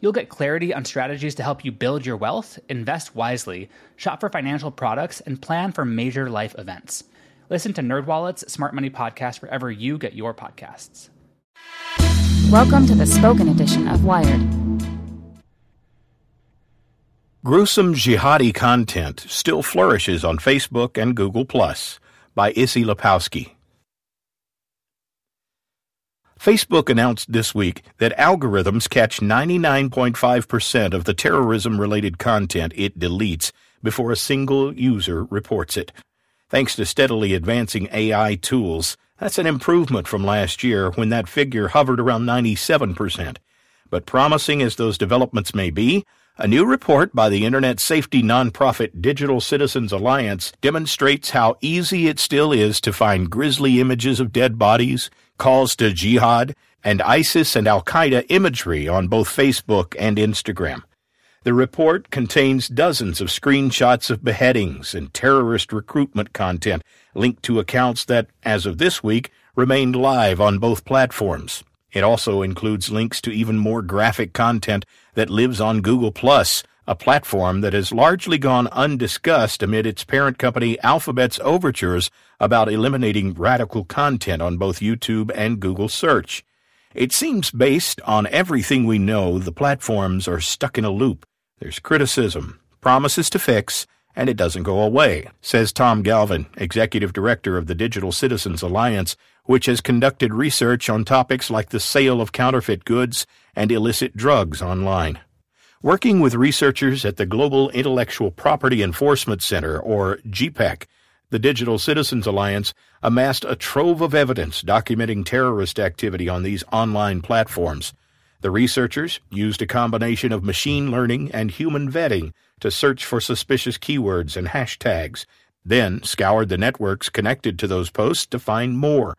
You'll get clarity on strategies to help you build your wealth, invest wisely, shop for financial products, and plan for major life events. Listen to NerdWallet's Smart Money Podcast wherever you get your podcasts. Welcome to the spoken edition of Wired. Gruesome jihadi content still flourishes on Facebook and Google Plus by Issie Lapowsky. Facebook announced this week that algorithms catch 99.5% of the terrorism related content it deletes before a single user reports it. Thanks to steadily advancing AI tools, that's an improvement from last year when that figure hovered around 97%. But promising as those developments may be, a new report by the internet safety nonprofit Digital Citizens Alliance demonstrates how easy it still is to find grisly images of dead bodies, calls to jihad, and ISIS and Al Qaeda imagery on both Facebook and Instagram. The report contains dozens of screenshots of beheadings and terrorist recruitment content linked to accounts that, as of this week, remained live on both platforms. It also includes links to even more graphic content that lives on Google Plus, a platform that has largely gone undiscussed amid its parent company Alphabet's overtures about eliminating radical content on both YouTube and Google Search. It seems based on everything we know the platforms are stuck in a loop there's criticism, promises to fix, and it doesn't go away, says Tom Galvin, executive director of the Digital Citizens Alliance, which has conducted research on topics like the sale of counterfeit goods and illicit drugs online. Working with researchers at the Global Intellectual Property Enforcement Center, or GPEC, the Digital Citizens Alliance amassed a trove of evidence documenting terrorist activity on these online platforms. The researchers used a combination of machine learning and human vetting to search for suspicious keywords and hashtags, then scoured the networks connected to those posts to find more.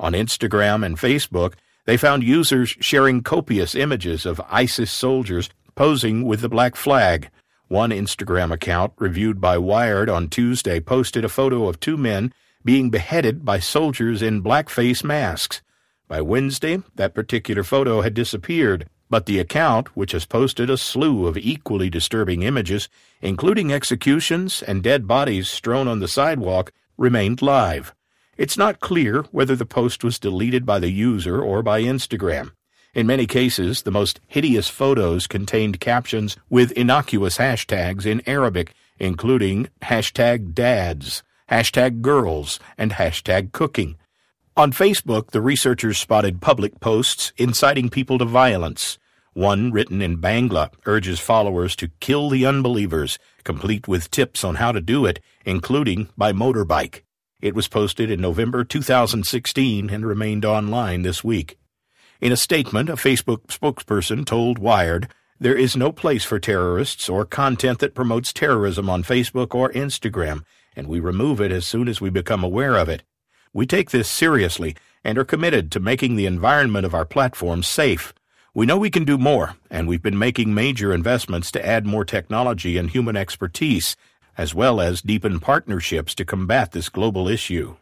On Instagram and Facebook, they found users sharing copious images of ISIS soldiers posing with the black flag. One Instagram account, reviewed by Wired on Tuesday, posted a photo of two men being beheaded by soldiers in blackface masks. By Wednesday, that particular photo had disappeared, but the account, which has posted a slew of equally disturbing images, including executions and dead bodies strewn on the sidewalk, remained live. It's not clear whether the post was deleted by the user or by Instagram. In many cases, the most hideous photos contained captions with innocuous hashtags in Arabic, including hashtag dads, hashtag girls, and hashtag cooking. On Facebook, the researchers spotted public posts inciting people to violence. One, written in Bangla, urges followers to kill the unbelievers, complete with tips on how to do it, including by motorbike. It was posted in November 2016 and remained online this week. In a statement, a Facebook spokesperson told Wired, There is no place for terrorists or content that promotes terrorism on Facebook or Instagram, and we remove it as soon as we become aware of it. We take this seriously and are committed to making the environment of our platform safe. We know we can do more, and we've been making major investments to add more technology and human expertise, as well as deepen partnerships to combat this global issue.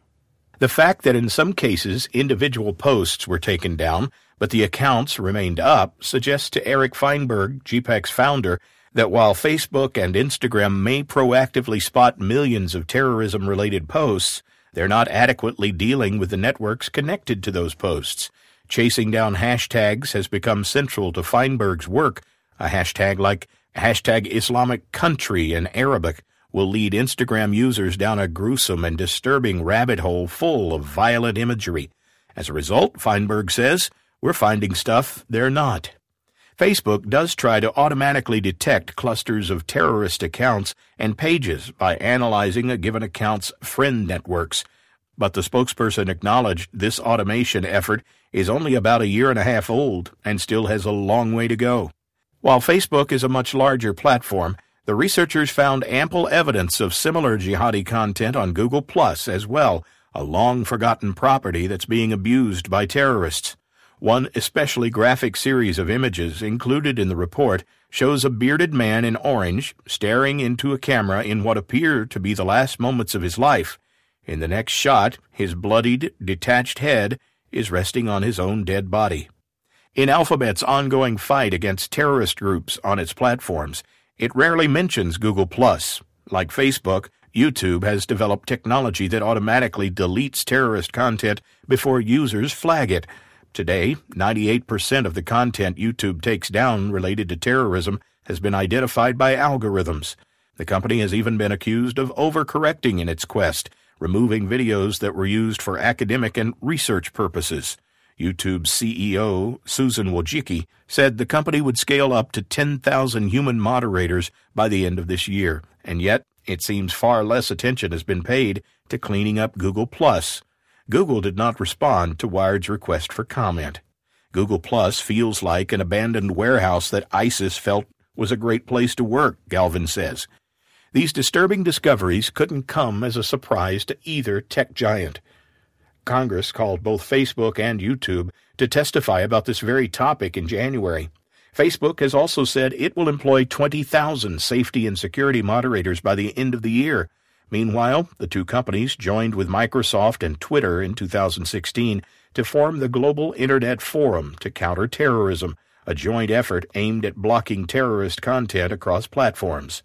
The fact that in some cases individual posts were taken down, but the accounts remained up, suggests to Eric Feinberg, GPEC's founder, that while Facebook and Instagram may proactively spot millions of terrorism related posts, they're not adequately dealing with the networks connected to those posts. Chasing down hashtags has become central to Feinberg's work. A hashtag like Hashtag Islamic country in Arabic will lead Instagram users down a gruesome and disturbing rabbit hole full of violent imagery. As a result, Feinberg says, we're finding stuff they're not. Facebook does try to automatically detect clusters of terrorist accounts and pages by analyzing a given account's friend networks, but the spokesperson acknowledged this automation effort is only about a year and a half old and still has a long way to go. While Facebook is a much larger platform, the researchers found ample evidence of similar jihadi content on Google Plus as well, a long forgotten property that's being abused by terrorists. One especially graphic series of images included in the report shows a bearded man in orange staring into a camera in what appear to be the last moments of his life. In the next shot, his bloodied, detached head is resting on his own dead body. In Alphabet's ongoing fight against terrorist groups on its platforms, it rarely mentions Google. Like Facebook, YouTube has developed technology that automatically deletes terrorist content before users flag it. Today, 98% of the content YouTube takes down related to terrorism has been identified by algorithms. The company has even been accused of overcorrecting in its quest, removing videos that were used for academic and research purposes. YouTube's CEO, Susan Wojcicki, said the company would scale up to 10,000 human moderators by the end of this year, and yet it seems far less attention has been paid to cleaning up Google Plus. Google did not respond to Wired's request for comment. Google Plus feels like an abandoned warehouse that ISIS felt was a great place to work, Galvin says. These disturbing discoveries couldn't come as a surprise to either tech giant. Congress called both Facebook and YouTube to testify about this very topic in January. Facebook has also said it will employ 20,000 safety and security moderators by the end of the year, Meanwhile, the two companies joined with Microsoft and Twitter in 2016 to form the Global Internet Forum to counter terrorism, a joint effort aimed at blocking terrorist content across platforms.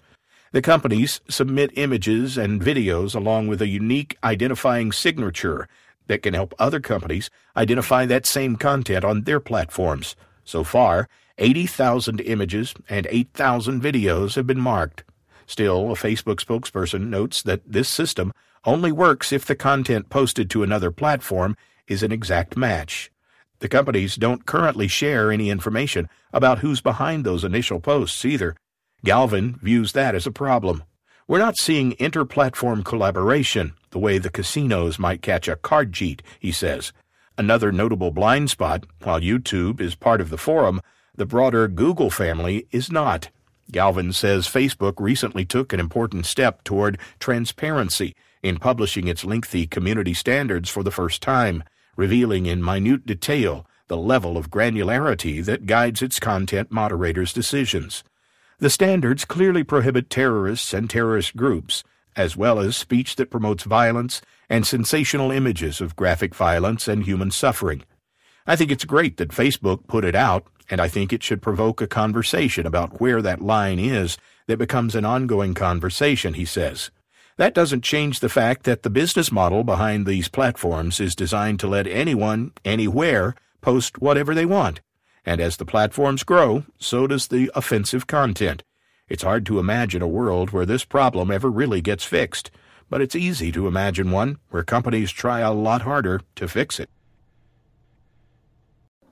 The companies submit images and videos along with a unique identifying signature that can help other companies identify that same content on their platforms. So far, 80,000 images and 8,000 videos have been marked. Still, a Facebook spokesperson notes that this system only works if the content posted to another platform is an exact match. The companies don't currently share any information about who's behind those initial posts either. Galvin views that as a problem. We're not seeing inter-platform collaboration the way the casinos might catch a card cheat, he says. Another notable blind spot, while YouTube is part of the forum, the broader Google family is not. Galvin says Facebook recently took an important step toward transparency in publishing its lengthy community standards for the first time, revealing in minute detail the level of granularity that guides its content moderators' decisions. The standards clearly prohibit terrorists and terrorist groups, as well as speech that promotes violence and sensational images of graphic violence and human suffering. I think it's great that Facebook put it out and I think it should provoke a conversation about where that line is that becomes an ongoing conversation, he says. That doesn't change the fact that the business model behind these platforms is designed to let anyone, anywhere, post whatever they want. And as the platforms grow, so does the offensive content. It's hard to imagine a world where this problem ever really gets fixed, but it's easy to imagine one where companies try a lot harder to fix it.